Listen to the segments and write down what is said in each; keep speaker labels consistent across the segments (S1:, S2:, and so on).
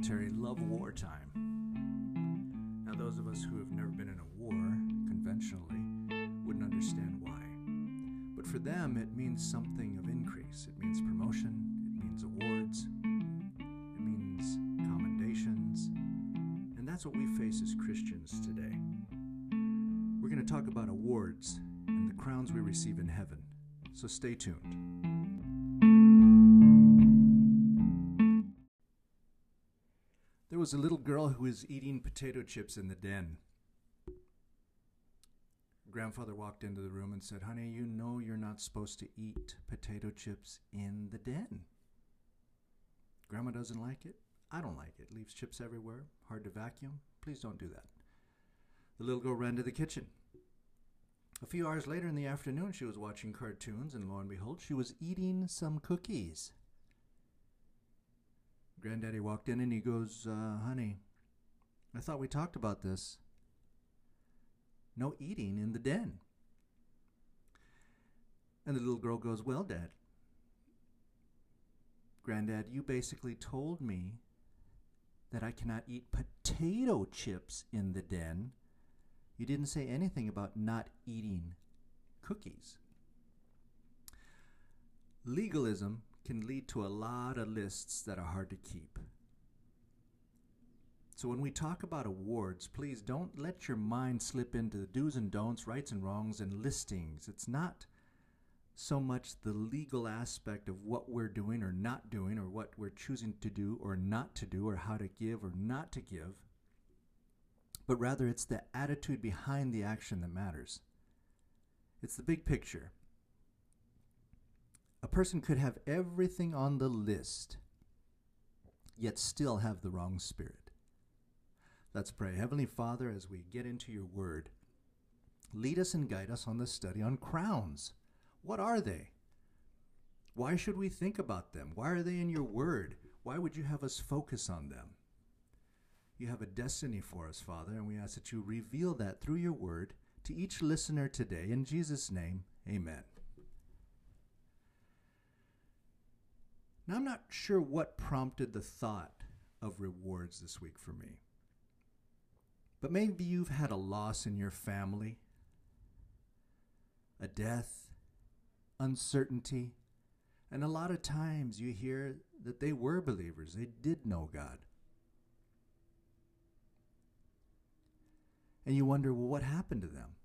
S1: military love wartime. Now, those of us who have never been in a war conventionally wouldn't understand why. But for them, it means something of increase. It means promotion, it means awards, it means commendations. And that's what we face as Christians today. We're going to talk about awards and the crowns we receive in heaven. So stay tuned. Was a little girl who was eating potato chips in the den. Grandfather walked into the room and said, Honey, you know you're not supposed to eat potato chips in the den. Grandma doesn't like it. I don't like it. Leaves chips everywhere. Hard to vacuum. Please don't do that. The little girl ran to the kitchen. A few hours later in the afternoon, she was watching cartoons, and lo and behold, she was eating some cookies. Granddaddy walked in and he goes, uh, Honey, I thought we talked about this. No eating in the den. And the little girl goes, Well, Dad, Granddad, you basically told me that I cannot eat potato chips in the den. You didn't say anything about not eating cookies. Legalism can lead to a lot of lists that are hard to keep. So when we talk about awards, please don't let your mind slip into the do's and don'ts, rights and wrongs, and listings. It's not so much the legal aspect of what we're doing or not doing, or what we're choosing to do or not to do, or how to give or not to give, but rather it's the attitude behind the action that matters. It's the big picture. A person could have everything on the list, yet still have the wrong spirit. Let's pray. Heavenly Father, as we get into your word, lead us and guide us on the study on crowns. What are they? Why should we think about them? Why are they in your word? Why would you have us focus on them? You have a destiny for us, Father, and we ask that you reveal that through your word to each listener today. In Jesus' name, amen. Now, I'm not sure what prompted the thought of rewards this week for me. But maybe you've had a loss in your family, a death, uncertainty, and a lot of times you hear that they were believers, they did know God. And you wonder, well, what happened to them?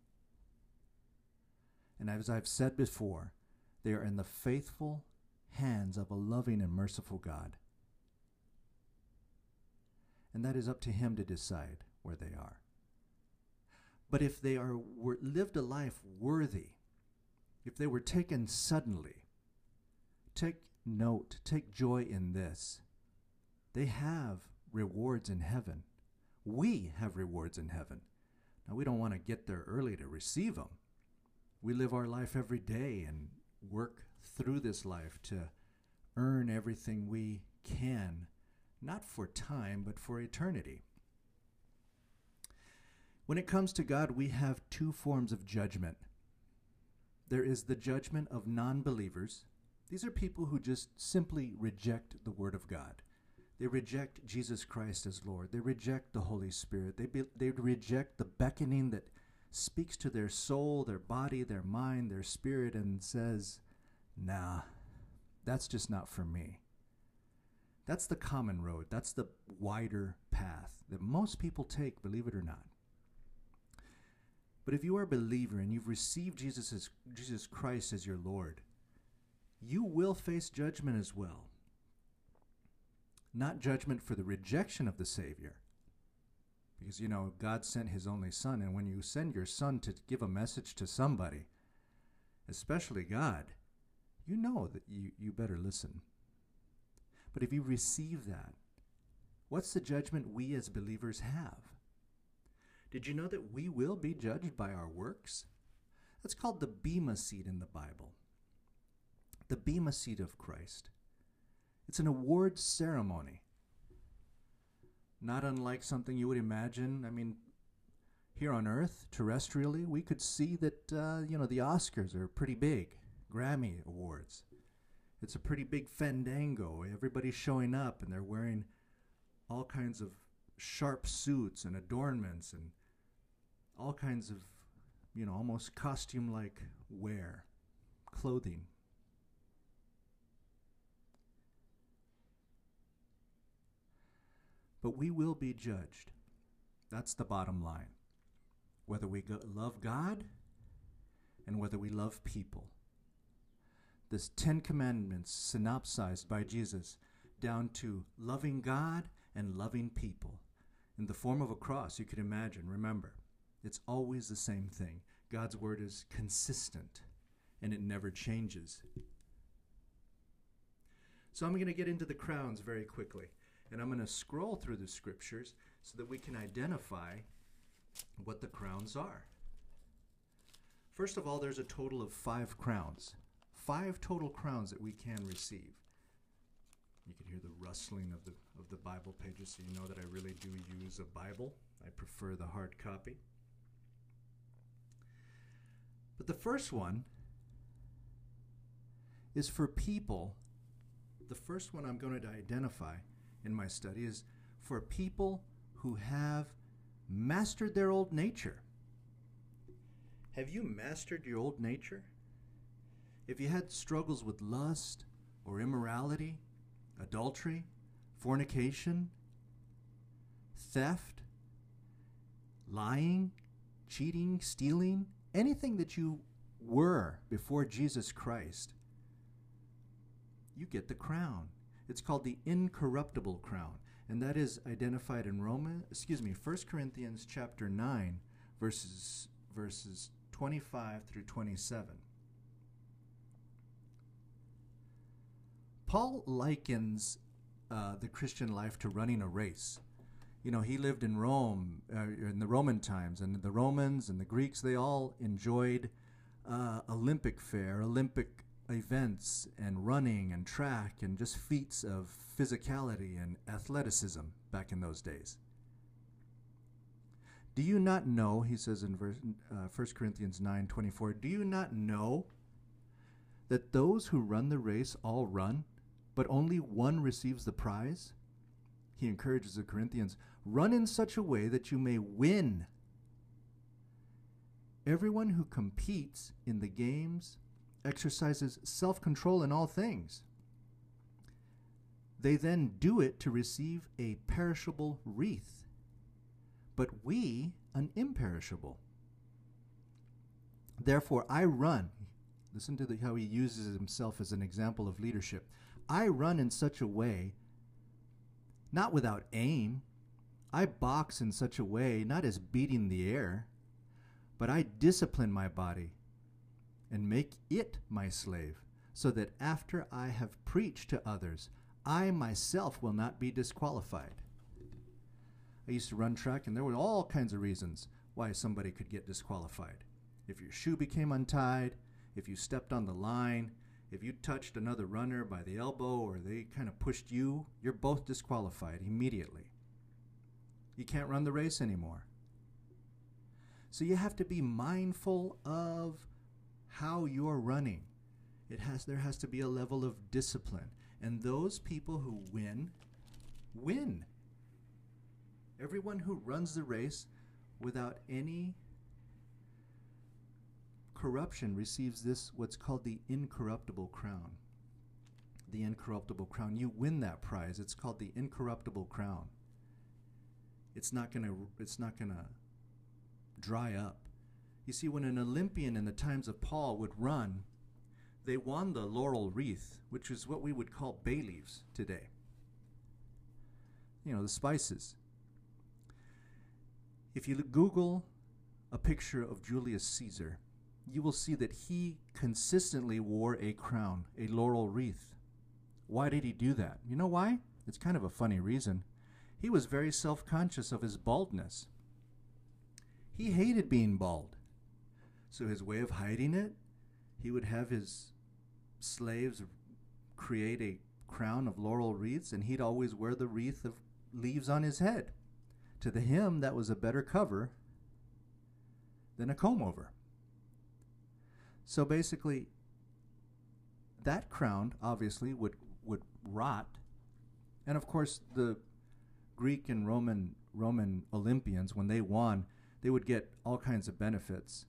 S1: And as I've said before, they are in the faithful hands of a loving and merciful God. And that is up to Him to decide where they are. But if they are were, lived a life worthy, if they were taken suddenly, take note, take joy in this. They have rewards in heaven. We have rewards in heaven. Now, we don't want to get there early to receive them. We live our life every day and work through this life to earn everything we can, not for time, but for eternity. When it comes to God, we have two forms of judgment. There is the judgment of non believers. These are people who just simply reject the Word of God. They reject Jesus Christ as Lord. They reject the Holy Spirit. They, be, they reject the beckoning that speaks to their soul, their body, their mind, their spirit, and says, Nah, that's just not for me. That's the common road. That's the wider path that most people take, believe it or not. But if you are a believer and you've received Jesus, as, Jesus Christ as your Lord, you will face judgment as well. Not judgment for the rejection of the Savior. Because, you know, God sent His only Son, and when you send your Son to give a message to somebody, especially God, you know that you, you better listen. But if you receive that, what's the judgment we as believers have? Did you know that we will be judged by our works? That's called the Bema seat in the Bible. The Bema seat of Christ. It's an award ceremony. Not unlike something you would imagine. I mean, here on Earth, terrestrially, we could see that, uh, you know, the Oscars are pretty big. Grammy Awards. It's a pretty big fandango. Everybody's showing up and they're wearing all kinds of sharp suits and adornments and all kinds of, you know, almost costume like wear, clothing. But we will be judged. That's the bottom line. Whether we go- love God and whether we love people. This Ten Commandments synopsized by Jesus down to loving God and loving people. In the form of a cross, you can imagine, remember, it's always the same thing. God's word is consistent and it never changes. So I'm going to get into the crowns very quickly. And I'm going to scroll through the scriptures so that we can identify what the crowns are. First of all, there's a total of five crowns. Five total crowns that we can receive. You can hear the rustling of the, of the Bible pages, so you know that I really do use a Bible. I prefer the hard copy. But the first one is for people. The first one I'm going to identify in my study is for people who have mastered their old nature. Have you mastered your old nature? If you had struggles with lust or immorality, adultery, fornication, theft, lying, cheating, stealing, anything that you were before Jesus Christ, you get the crown. It's called the incorruptible crown, and that is identified in Roman, excuse me, 1 Corinthians chapter 9, verses verses 25 through 27. Paul likens uh, the Christian life to running a race. You know, he lived in Rome uh, in the Roman times, and the Romans and the Greeks, they all enjoyed uh, Olympic fare, Olympic events, and running and track, and just feats of physicality and athleticism back in those days. Do you not know, he says in verse, uh, 1 Corinthians 9 24, do you not know that those who run the race all run, but only one receives the prize? He encourages the Corinthians run in such a way that you may win. Everyone who competes in the games exercises self control in all things. They then do it to receive a perishable wreath, but we an imperishable. Therefore, I run. Listen to the, how he uses himself as an example of leadership. I run in such a way, not without aim. I box in such a way, not as beating the air, but I discipline my body and make it my slave, so that after I have preached to others, I myself will not be disqualified. I used to run track, and there were all kinds of reasons why somebody could get disqualified. If your shoe became untied, if you stepped on the line, if you touched another runner by the elbow or they kind of pushed you, you're both disqualified immediately. You can't run the race anymore. So you have to be mindful of how you're running. It has there has to be a level of discipline. And those people who win win. Everyone who runs the race without any corruption receives this what's called the incorruptible crown. The incorruptible crown. You win that prize. It's called the incorruptible crown. It's not going to it's not to dry up. You see when an Olympian in the times of Paul would run, they won the laurel wreath, which is what we would call bay leaves today. You know, the spices. If you Google a picture of Julius Caesar, you will see that he consistently wore a crown, a laurel wreath. Why did he do that? You know why? It's kind of a funny reason. He was very self conscious of his baldness. He hated being bald. So, his way of hiding it, he would have his slaves create a crown of laurel wreaths, and he'd always wear the wreath of leaves on his head. To the him, that was a better cover than a comb over. So basically, that crown obviously would would rot, and of course the Greek and Roman Roman Olympians when they won, they would get all kinds of benefits.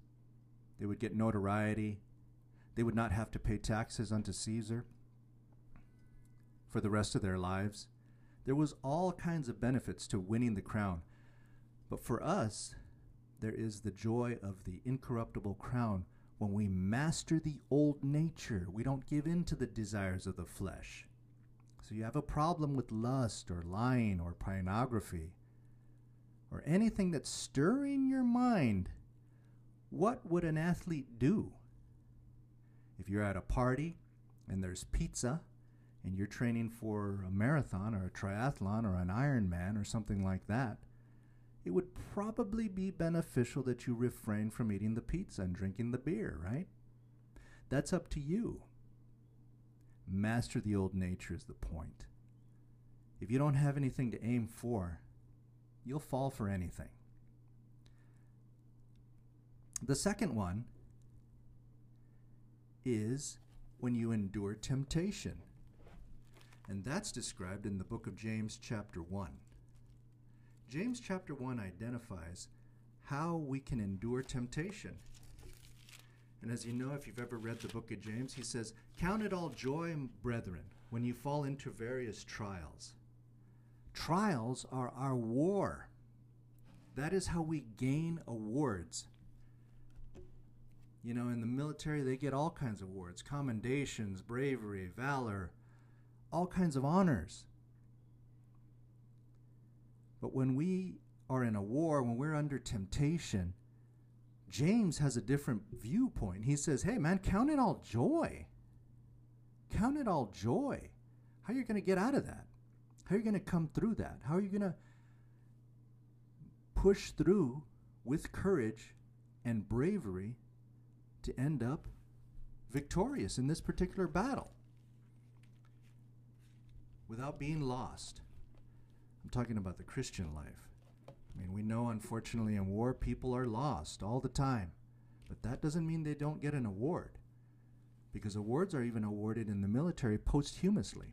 S1: They would get notoriety. They would not have to pay taxes unto Caesar for the rest of their lives. There was all kinds of benefits to winning the crown. But for us, there is the joy of the incorruptible crown when we master the old nature. We don't give in to the desires of the flesh. So you have a problem with lust or lying or pornography or anything that's stirring your mind. What would an athlete do? If you're at a party and there's pizza and you're training for a marathon or a triathlon or an Ironman or something like that, it would probably be beneficial that you refrain from eating the pizza and drinking the beer, right? That's up to you. Master the old nature is the point. If you don't have anything to aim for, you'll fall for anything. The second one is when you endure temptation. And that's described in the book of James, chapter 1. James chapter 1 identifies how we can endure temptation. And as you know, if you've ever read the book of James, he says, Count it all joy, brethren, when you fall into various trials. Trials are our war. That is how we gain awards. You know, in the military, they get all kinds of awards commendations, bravery, valor, all kinds of honors. But when we are in a war, when we're under temptation, James has a different viewpoint. He says, hey, man, count it all joy. Count it all joy. How are you going to get out of that? How are you going to come through that? How are you going to push through with courage and bravery to end up victorious in this particular battle without being lost? I'm talking about the Christian life. I mean, we know unfortunately in war people are lost all the time, but that doesn't mean they don't get an award. Because awards are even awarded in the military posthumously.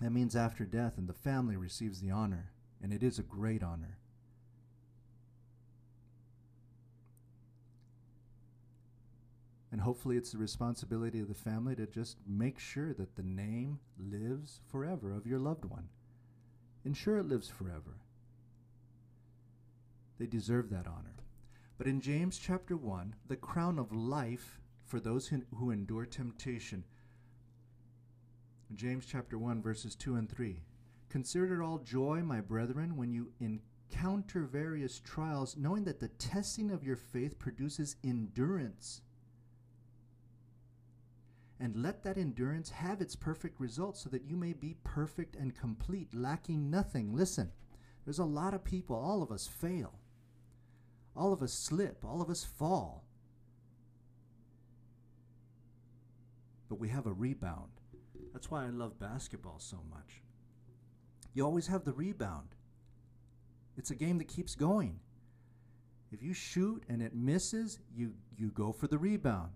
S1: That means after death and the family receives the honor, and it is a great honor. And hopefully, it's the responsibility of the family to just make sure that the name lives forever of your loved one. Ensure it lives forever. They deserve that honor. But in James chapter 1, the crown of life for those who, who endure temptation. James chapter 1, verses 2 and 3. Consider it all joy, my brethren, when you encounter various trials, knowing that the testing of your faith produces endurance and let that endurance have its perfect result so that you may be perfect and complete, lacking nothing. Listen, there's a lot of people, all of us fail. All of us slip, all of us fall. But we have a rebound. That's why I love basketball so much. You always have the rebound. It's a game that keeps going. If you shoot and it misses, you, you go for the rebound.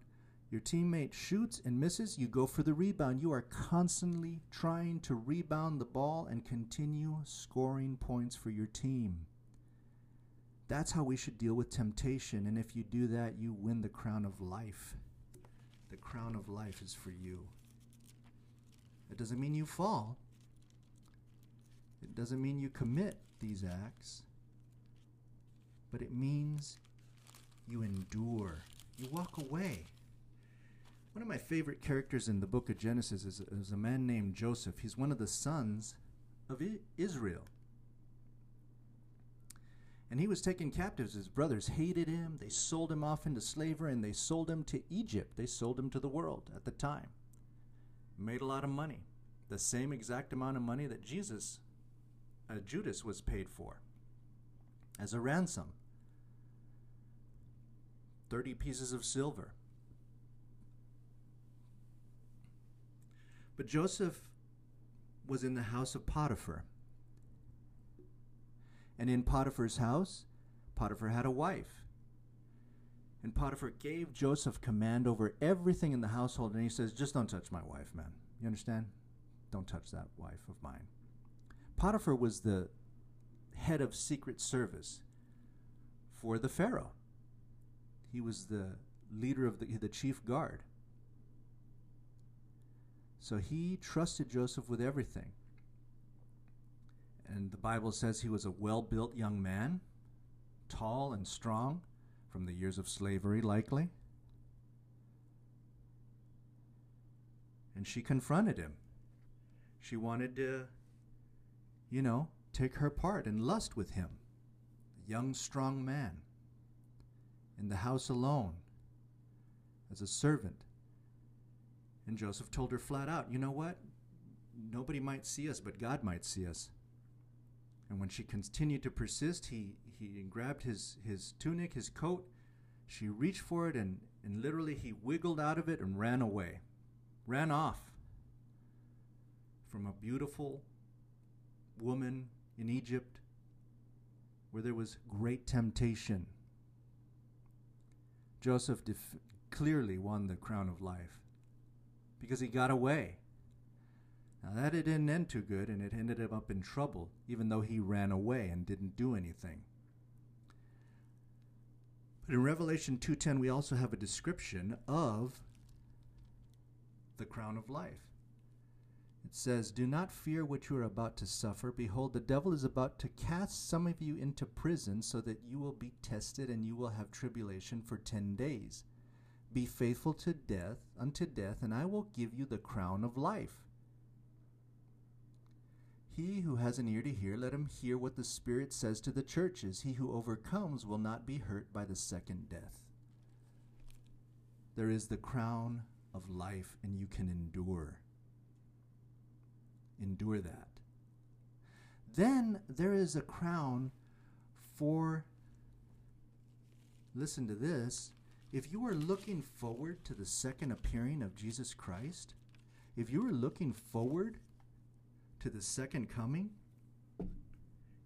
S1: Your teammate shoots and misses, you go for the rebound. You are constantly trying to rebound the ball and continue scoring points for your team. That's how we should deal with temptation. And if you do that, you win the crown of life. The crown of life is for you. It doesn't mean you fall, it doesn't mean you commit these acts, but it means you endure, you walk away. One of my favorite characters in the book of Genesis is, is a man named Joseph. He's one of the sons of I- Israel. And he was taken captive. His brothers hated him. They sold him off into slavery and they sold him to Egypt. They sold him to the world at the time. Made a lot of money. The same exact amount of money that Jesus, uh, Judas, was paid for as a ransom 30 pieces of silver. But Joseph was in the house of Potiphar. And in Potiphar's house, Potiphar had a wife. And Potiphar gave Joseph command over everything in the household. And he says, Just don't touch my wife, man. You understand? Don't touch that wife of mine. Potiphar was the head of secret service for the Pharaoh. He was the leader of the, the chief guard. So he trusted Joseph with everything. And the Bible says he was a well built young man, tall and strong, from the years of slavery, likely. And she confronted him. She wanted to, you know, take her part and lust with him, a young, strong man, in the house alone, as a servant. And Joseph told her flat out, you know what? Nobody might see us, but God might see us. And when she continued to persist, he, he grabbed his, his tunic, his coat. She reached for it, and, and literally he wiggled out of it and ran away, ran off from a beautiful woman in Egypt where there was great temptation. Joseph def- clearly won the crown of life because he got away. Now, that it didn't end too good, and it ended him up in trouble, even though he ran away and didn't do anything. But in Revelation 2:10 we also have a description of the crown of life. It says, Do not fear what you are about to suffer. Behold, the devil is about to cast some of you into prison so that you will be tested and you will have tribulation for ten days. Be faithful to death, unto death, and I will give you the crown of life. He who has an ear to hear, let him hear what the Spirit says to the churches. He who overcomes will not be hurt by the second death. There is the crown of life, and you can endure. Endure that. Then there is a crown for, listen to this, if you are looking forward to the second appearing of Jesus Christ, if you are looking forward to the second coming,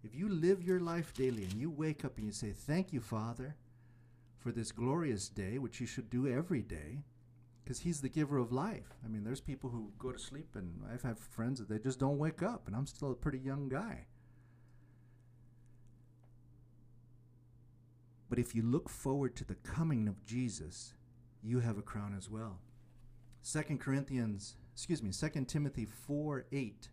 S1: if you live your life daily and you wake up and you say, Thank you, Father, for this glorious day, which you should do every day, because He's the giver of life. I mean, there's people who go to sleep, and I've had friends that they just don't wake up, and I'm still a pretty young guy. But if you look forward to the coming of Jesus, you have a crown as well. 2 Corinthians, excuse me, 2 Timothy 4 8.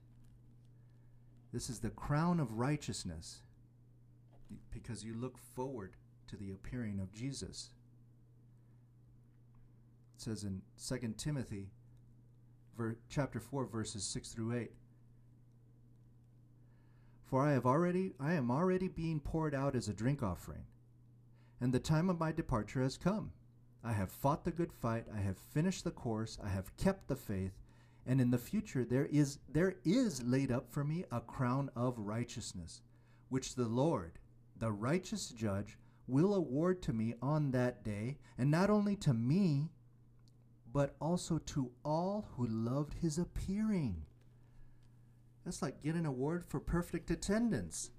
S1: This is the crown of righteousness because you look forward to the appearing of Jesus. It says in 2 Timothy ver, chapter 4 verses 6 through 8. For I have already I am already being poured out as a drink offering and the time of my departure has come. I have fought the good fight, I have finished the course, I have kept the faith, and in the future there is there is laid up for me a crown of righteousness, which the Lord, the righteous judge, will award to me on that day, and not only to me, but also to all who loved his appearing. That's like getting an award for perfect attendance.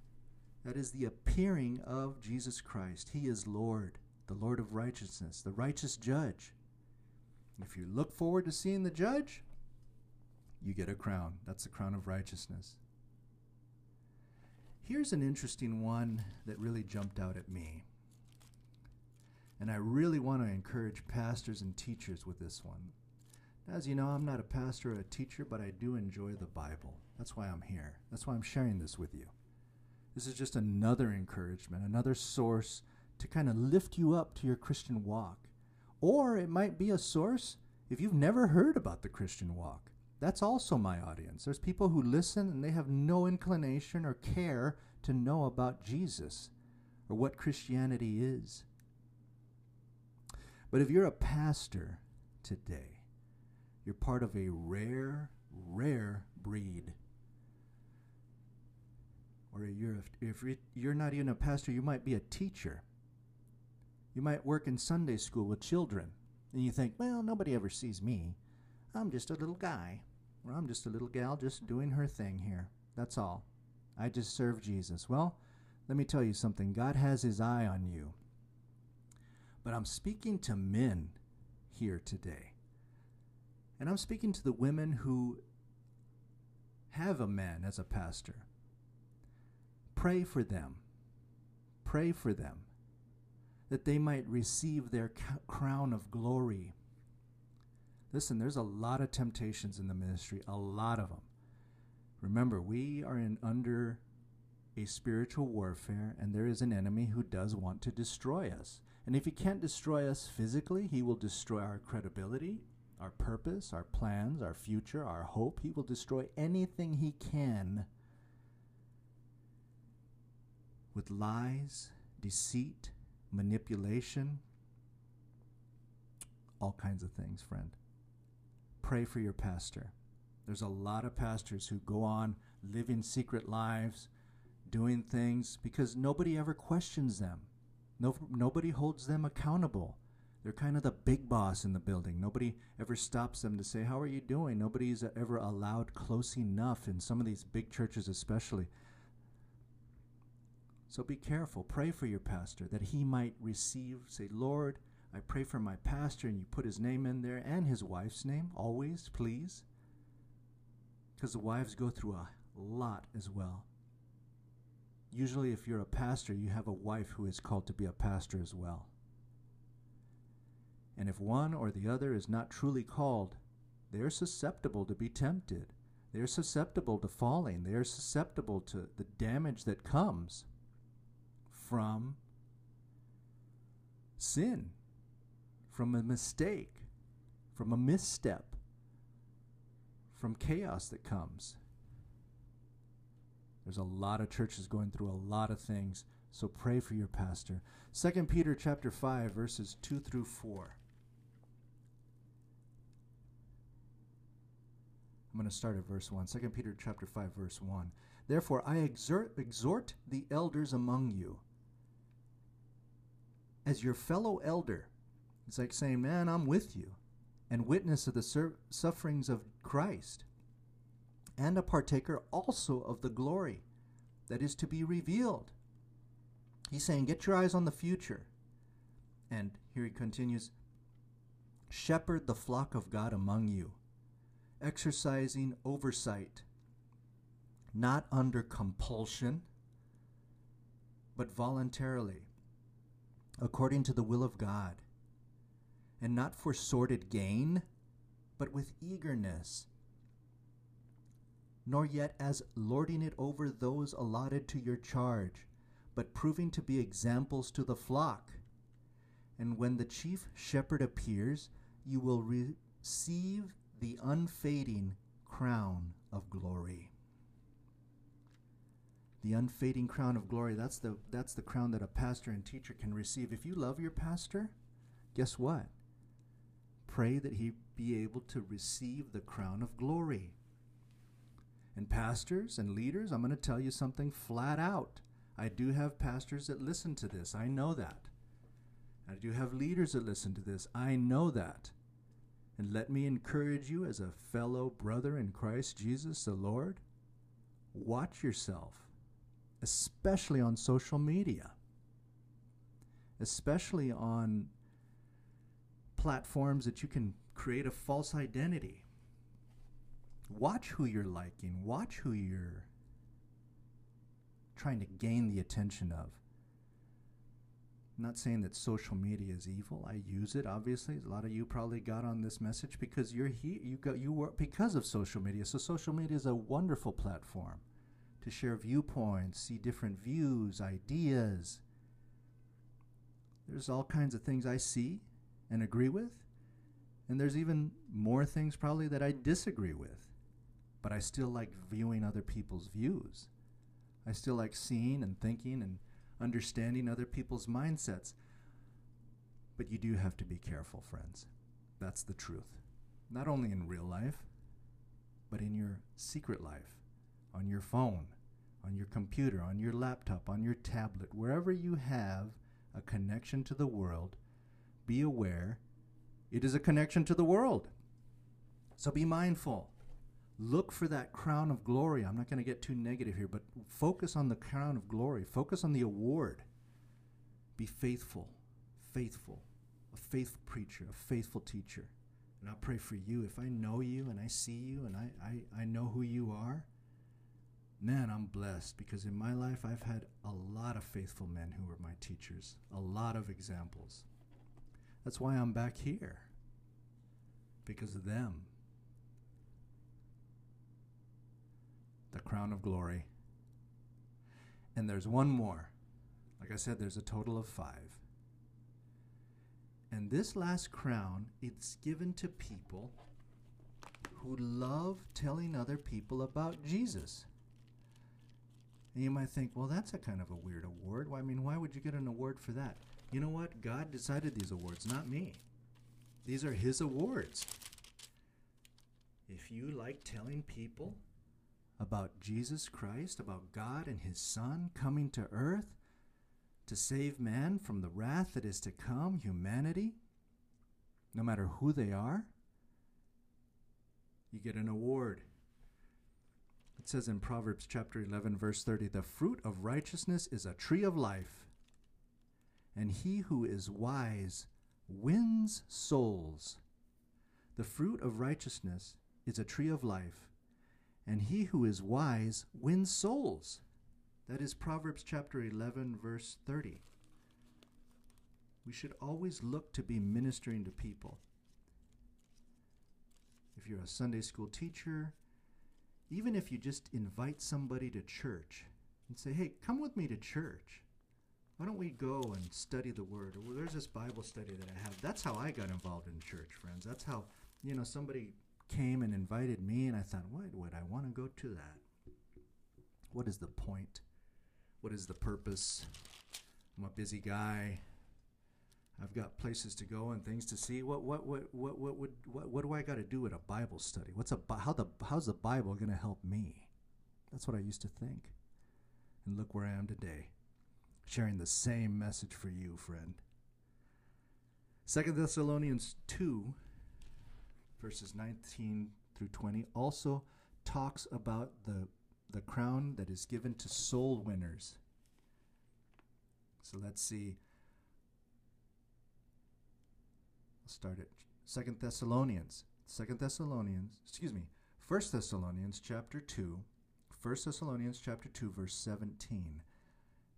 S1: That is the appearing of Jesus Christ. He is Lord, the Lord of righteousness, the righteous judge. If you look forward to seeing the judge, you get a crown. That's the crown of righteousness. Here's an interesting one that really jumped out at me. And I really want to encourage pastors and teachers with this one. As you know, I'm not a pastor or a teacher, but I do enjoy the Bible. That's why I'm here. That's why I'm sharing this with you. This is just another encouragement, another source to kind of lift you up to your Christian walk. Or it might be a source if you've never heard about the Christian walk. That's also my audience. There's people who listen and they have no inclination or care to know about Jesus or what Christianity is. But if you're a pastor today, you're part of a rare, rare breed or you're if you're not even a pastor, you might be a teacher. You might work in Sunday school with children, and you think, well, nobody ever sees me. I'm just a little guy, or I'm just a little gal just doing her thing here. That's all. I just serve Jesus. Well, let me tell you something. God has his eye on you. But I'm speaking to men here today. And I'm speaking to the women who have a man as a pastor Pray for them. Pray for them that they might receive their crown of glory. Listen, there's a lot of temptations in the ministry, a lot of them. Remember, we are in under a spiritual warfare, and there is an enemy who does want to destroy us. And if he can't destroy us physically, he will destroy our credibility, our purpose, our plans, our future, our hope. He will destroy anything he can with lies, deceit, manipulation, all kinds of things, friend. Pray for your pastor. There's a lot of pastors who go on living secret lives, doing things because nobody ever questions them. No, nobody holds them accountable. They're kind of the big boss in the building. Nobody ever stops them to say, How are you doing? Nobody's ever allowed close enough in some of these big churches, especially. So be careful. Pray for your pastor that he might receive. Say, Lord, I pray for my pastor, and you put his name in there and his wife's name, always, please. Because the wives go through a lot as well. Usually, if you're a pastor, you have a wife who is called to be a pastor as well. And if one or the other is not truly called, they are susceptible to be tempted. They are susceptible to falling. They are susceptible to the damage that comes from sin, from a mistake, from a misstep, from chaos that comes. There's a lot of churches going through a lot of things, so pray for your pastor. 2 Peter chapter 5 verses 2 through 4. I'm going to start at verse 1. 2 Peter chapter 5 verse 1. Therefore I exhort, exhort the elders among you as your fellow elder. It's like saying, "Man, I'm with you." And witness of the sur- sufferings of Christ and a partaker also of the glory that is to be revealed. He's saying, Get your eyes on the future. And here he continues Shepherd the flock of God among you, exercising oversight, not under compulsion, but voluntarily, according to the will of God, and not for sordid gain, but with eagerness nor yet as lording it over those allotted to your charge, but proving to be examples to the flock. And when the chief shepherd appears, you will receive the unfading crown of glory. The unfading crown of glory, that's the, that's the crown that a pastor and teacher can receive. If you love your pastor, guess what? Pray that he be able to receive the crown of glory. And pastors and leaders, I'm going to tell you something flat out. I do have pastors that listen to this. I know that. I do have leaders that listen to this. I know that. And let me encourage you as a fellow brother in Christ Jesus the Lord watch yourself, especially on social media, especially on platforms that you can create a false identity watch who you're liking, watch who you're trying to gain the attention of. I'm not saying that social media is evil. I use it obviously. A lot of you probably got on this message because you're here you got you work because of social media. So social media is a wonderful platform to share viewpoints, see different views, ideas. There's all kinds of things I see and agree with. And there's even more things probably that I disagree with but I still like viewing other people's views. I still like seeing and thinking and understanding other people's mindsets. But you do have to be careful, friends. That's the truth. Not only in real life, but in your secret life, on your phone, on your computer, on your laptop, on your tablet, wherever you have a connection to the world, be aware it is a connection to the world. So be mindful. Look for that crown of glory. I'm not going to get too negative here, but focus on the crown of glory. Focus on the award. Be faithful, faithful, a faithful preacher, a faithful teacher. And I pray for you. If I know you and I see you and I, I, I know who you are, man, I'm blessed because in my life I've had a lot of faithful men who were my teachers, a lot of examples. That's why I'm back here, because of them. The crown of glory. And there's one more. Like I said, there's a total of five. And this last crown, it's given to people who love telling other people about Jesus. And you might think, well, that's a kind of a weird award. Well, I mean, why would you get an award for that? You know what? God decided these awards, not me. These are His awards. If you like telling people about Jesus Christ, about God and His Son coming to earth to save man from the wrath that is to come, humanity, no matter who they are, you get an award. It says in Proverbs chapter 11, verse 30 The fruit of righteousness is a tree of life, and he who is wise wins souls. The fruit of righteousness is a tree of life, and he who is wise wins souls. That is Proverbs chapter 11, verse 30. We should always look to be ministering to people. If you're a Sunday school teacher, even if you just invite somebody to church and say, hey, come with me to church. Why don't we go and study the Word? Well, there's this Bible study that I have. That's how I got involved in church, friends. That's how, you know, somebody came and invited me, and I thought, why would I want to go to that? What is the point? What is the purpose? I'm a busy guy. I've got places to go and things to see. What what what what what what what, what do I got to do at a Bible study? What's a how the how's the Bible going to help me? That's what I used to think. And look where I am today, sharing the same message for you, friend. Second Thessalonians 2 verses 19 through 20 also talks about the the crown that is given to soul winners. So let's see start at Second Thessalonians. Second Thessalonians, excuse me, First Thessalonians chapter 2, 1 Thessalonians chapter 2, verse 17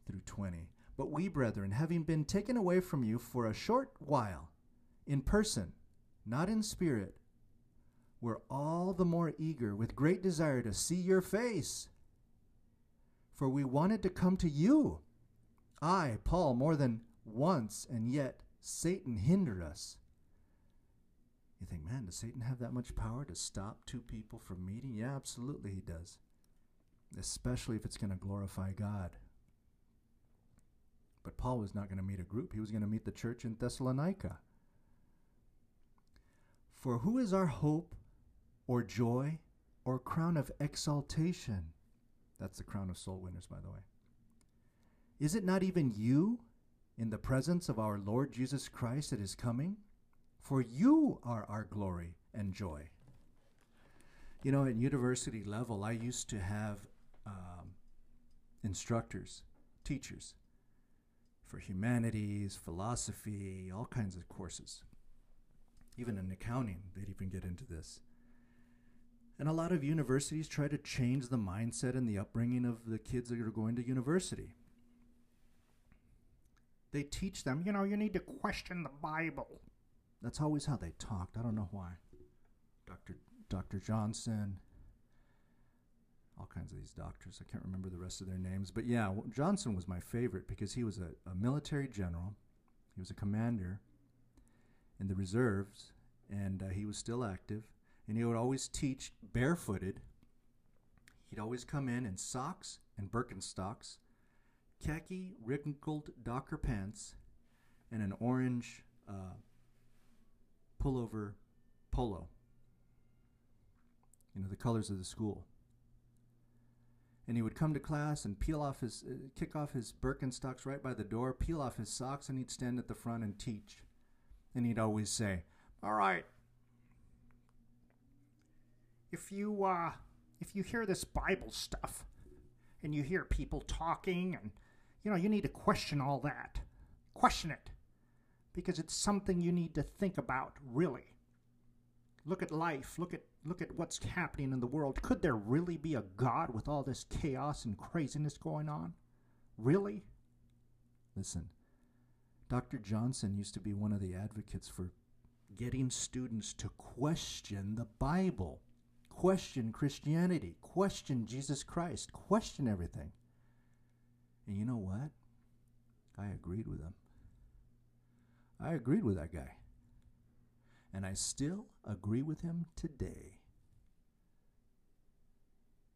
S1: through 20. But we, brethren, having been taken away from you for a short while, in person, not in spirit, were all the more eager with great desire to see your face. For we wanted to come to you. I, Paul, more than once, and yet Satan hindered us. You think, man, does Satan have that much power to stop two people from meeting? Yeah, absolutely he does. Especially if it's going to glorify God. But Paul was not going to meet a group, he was going to meet the church in Thessalonica. For who is our hope or joy or crown of exaltation? That's the crown of soul winners, by the way. Is it not even you in the presence of our Lord Jesus Christ that is coming? For you are our glory and joy. You know, at university level, I used to have um, instructors, teachers for humanities, philosophy, all kinds of courses. Even in accounting, they'd even get into this. And a lot of universities try to change the mindset and the upbringing of the kids that are going to university. They teach them, you know, you need to question the Bible. That's always how they talked. I don't know why. Dr. Dr. Johnson, all kinds of these doctors. I can't remember the rest of their names. But yeah, Johnson was my favorite because he was a, a military general. He was a commander in the reserves, and uh, he was still active. And he would always teach barefooted. He'd always come in in socks and Birkenstocks, khaki wrinkled Docker pants, and an orange uh, pullover polo. You know, the colors of the school. And he would come to class and peel off his, uh, kick off his Birkenstocks right by the door, peel off his socks, and he'd stand at the front and teach. And he'd always say, "All right, if you uh, if you hear this Bible stuff, and you hear people talking, and you know, you need to question all that. Question it because it's something you need to think about, really.
S2: Look at life. Look at look at what's happening in the world. Could there really be a God with all this chaos and craziness going on? Really?
S1: Listen, Dr. Johnson used to be one of the advocates for getting students to question the Bible, question Christianity, question Jesus Christ, question everything. And you know what? I agreed with him. I agreed with that guy. And I still agree with him today.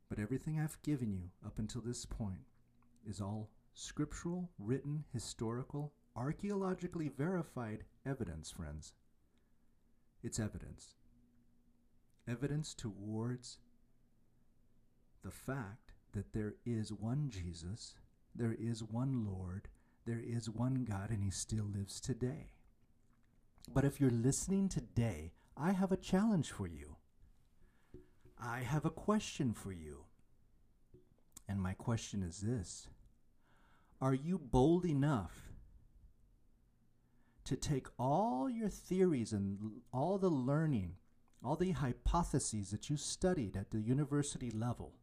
S1: But everything I've given you up until this point is all scriptural, written, historical, archaeologically verified evidence, friends. It's evidence. Evidence towards the fact that there is one Jesus, there is one Lord, there is one God, and He still lives today. But if you're listening today, I have a challenge for you. I have a question for you. And my question is this Are you bold enough to take all your theories and all the learning, all the hypotheses that you studied at the university level?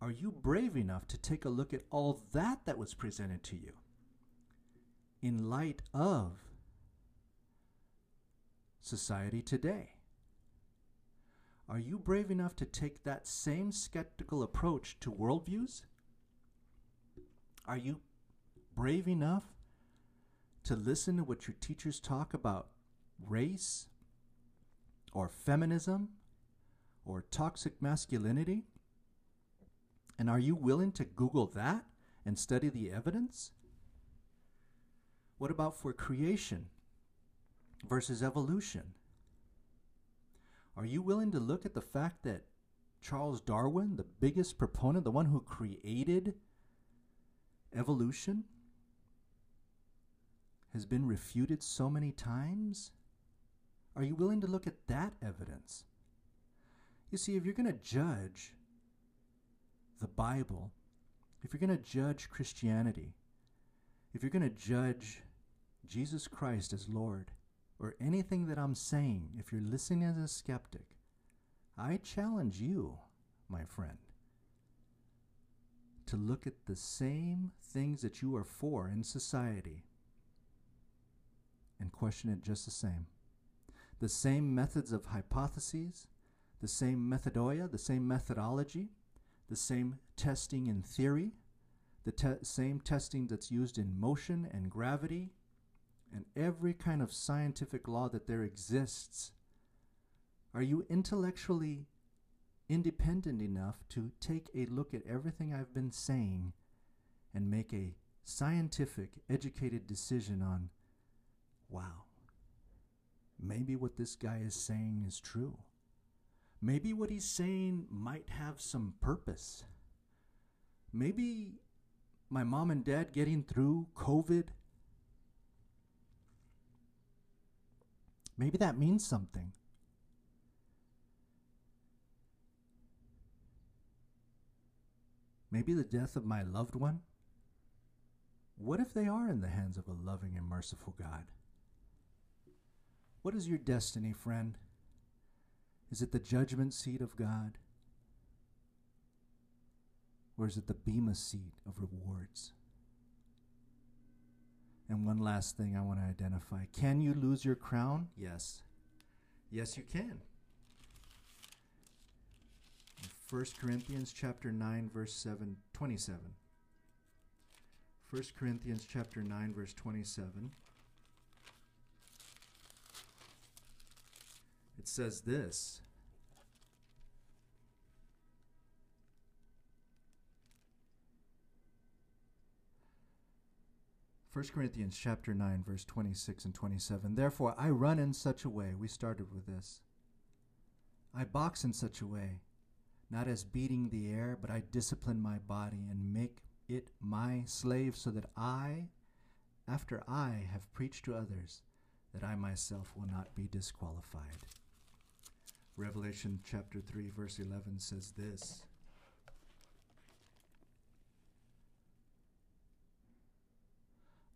S1: Are you brave enough to take a look at all that that was presented to you in light of society today? Are you brave enough to take that same skeptical approach to worldviews? Are you brave enough to listen to what your teachers talk about race or feminism or toxic masculinity? And are you willing to Google that and study the evidence? What about for creation versus evolution? Are you willing to look at the fact that Charles Darwin, the biggest proponent, the one who created evolution, has been refuted so many times? Are you willing to look at that evidence? You see, if you're going to judge the Bible, if you're going to judge Christianity, if you're going to judge Jesus Christ as Lord, or anything that I'm saying, if you're listening as a skeptic, I challenge you, my friend, to look at the same things that you are for in society and question it just the same. The same methods of hypotheses, the same methodoia, the same methodology, the same testing in theory, the te- same testing that's used in motion and gravity and every kind of scientific law that there exists, are you intellectually independent enough to take a look at everything I've been saying and make a scientific, educated decision on, wow, maybe what this guy is saying is true? Maybe what he's saying might have some purpose. Maybe my mom and dad getting through COVID Maybe that means something. Maybe the death of my loved one? What if they are in the hands of a loving and merciful God? What is your destiny, friend? Is it the judgment seat of God? Or is it the Bema seat of rewards? And one last thing I want to identify. Can you lose your crown? Yes. Yes, you can. 1 Corinthians chapter 9 verse 7 27. 1 Corinthians chapter 9 verse 27. It says this 1 Corinthians chapter 9 verse 26 and 27. Therefore I run in such a way. We started with this. I box in such a way, not as beating the air, but I discipline my body and make it my slave so that I after I have preached to others that I myself will not be disqualified. Revelation chapter 3 verse 11 says this.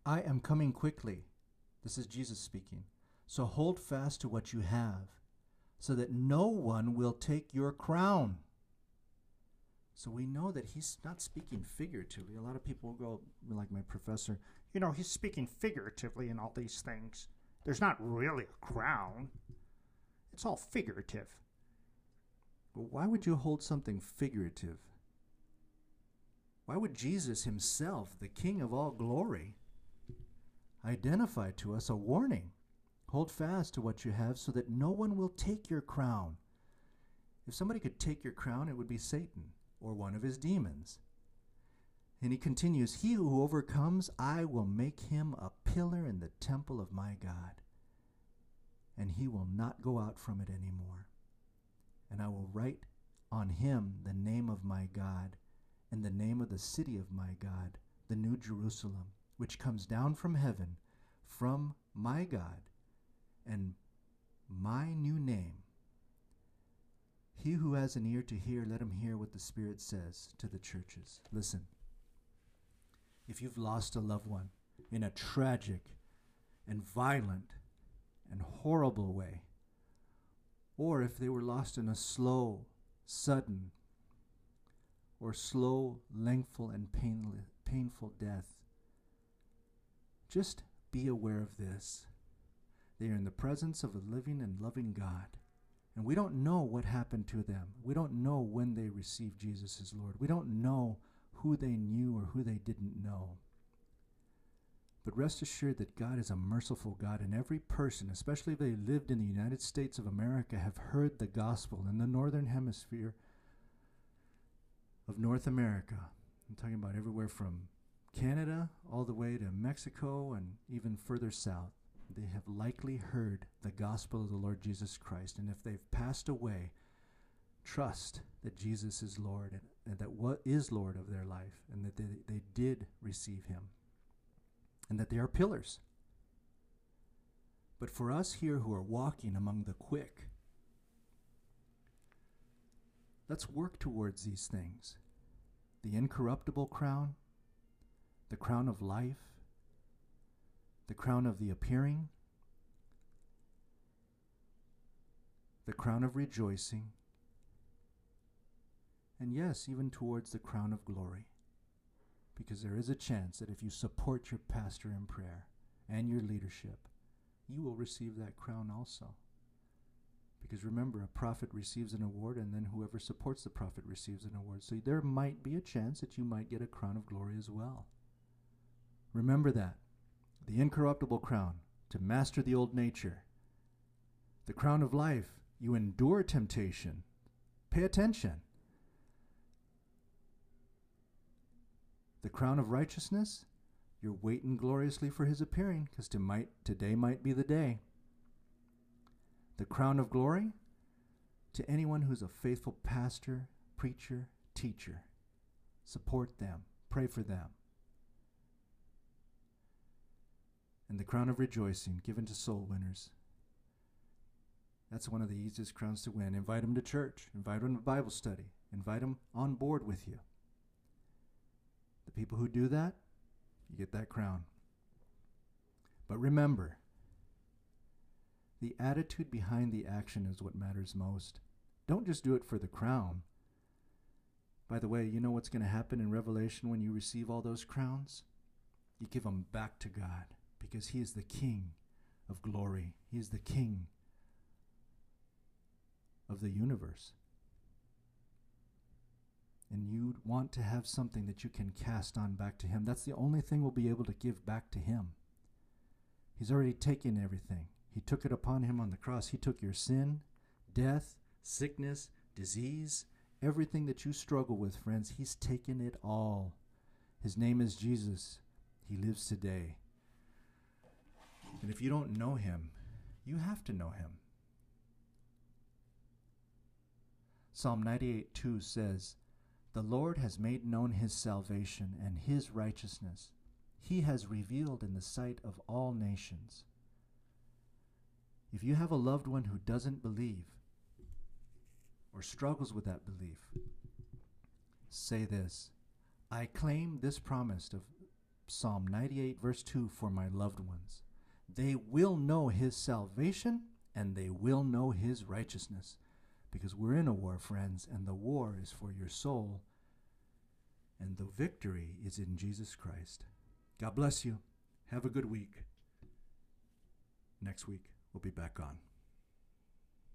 S1: I am coming quickly. This is Jesus speaking. So hold fast to what you have, so that no one will take your crown. So we know that he's not speaking figuratively. A lot of people will go, like my professor,
S2: You know, he's speaking figuratively in all these things. There's not really a crown, it's all figurative.
S1: well, why would you hold something figurative? Why would Jesus himself, the King of all glory, identify to us a warning? Hold fast to what you have so that no one will take your crown. If somebody could take your crown, it would be Satan or one of his demons. And he continues, He who overcomes, I will make him a pillar in the temple of my God, and he will not go out from it any more. And I will write on him the name of my God, and the name of the city of my God, the New Jerusalem, which comes down from heaven, from my God, and my new name. He who has an ear to hear, let him hear what the Spirit says to the churches. Listen, if you've lost a loved one in a tragic and violent and horrible way, or if they were lost in a slow, sudden, or slow, lengthful, and painful death, just be aware of this. They are in the presence of a living and loving God. And we don't know what happened to them. We don't know when they received Jesus as Lord. We don't know who they knew or who they didn't know. But rest assured that God is a merciful God, and every person, especially if they lived in the United States of America, have heard the gospel in the northern hemisphere of North America. I'm talking about everywhere from Canada all the way to Mexico and even further south. They have likely heard the gospel of the Lord Jesus Christ, and if they've passed away, trust that Jesus is Lord and, and that what is Lord of their life, and that they, they did receive Him, and that they are pillars. But for us here who are walking among the quick, let's work towards these things the incorruptible crown, the crown of life, the crown of the appearing, the crown of rejoicing, and yes, even towards the crown of glory. Because there is a chance that if you support your pastor in prayer and your leadership, you will receive that crown also. Because remember, a prophet receives an award, and then whoever supports the prophet receives an award. So there might be a chance that you might get a crown of glory as well. Remember that. The incorruptible crown, to master the old nature. The crown of life, you endure temptation. Pay attention. The crown of righteousness, you're waiting gloriously for his appearing, because to might, today might be the day. The crown of glory, to anyone who's a faithful pastor, preacher, teacher. Support them, pray for them. And the crown of rejoicing given to soul winners. That's one of the easiest crowns to win. Invite them to church, invite them to Bible study, invite them on board with you. The people who do that, you get that crown. But remember, the attitude behind the action is what matters most. Don't just do it for the crown. By the way, you know what's going to happen in Revelation when you receive all those crowns? You give them back to God because He is the King of glory. He is the King of the universe. And you want to have something that you can cast on back to Him. That's the only thing we'll be able to give back to Him. He's already taken everything. He took it upon Him on the cross. He took your sin, death, sickness, disease, everything that you struggle with, friends. He's taken it all. His name is Jesus. He lives today. And if you don't know Him, you have to know Him. Psalm 98 2 says, The Lord has made known his salvation and his righteousness. He has revealed in the sight of all nations. If you have a loved one who doesn't believe or struggles with that belief, say this I claim this promise of Psalm 98, verse 2 for my loved ones. They will know his salvation and they will know his righteousness. Because we're in a war, friends, and the war is for your soul, and the victory is in Jesus Christ. God bless you. Have a good week. Next week, we'll be back on.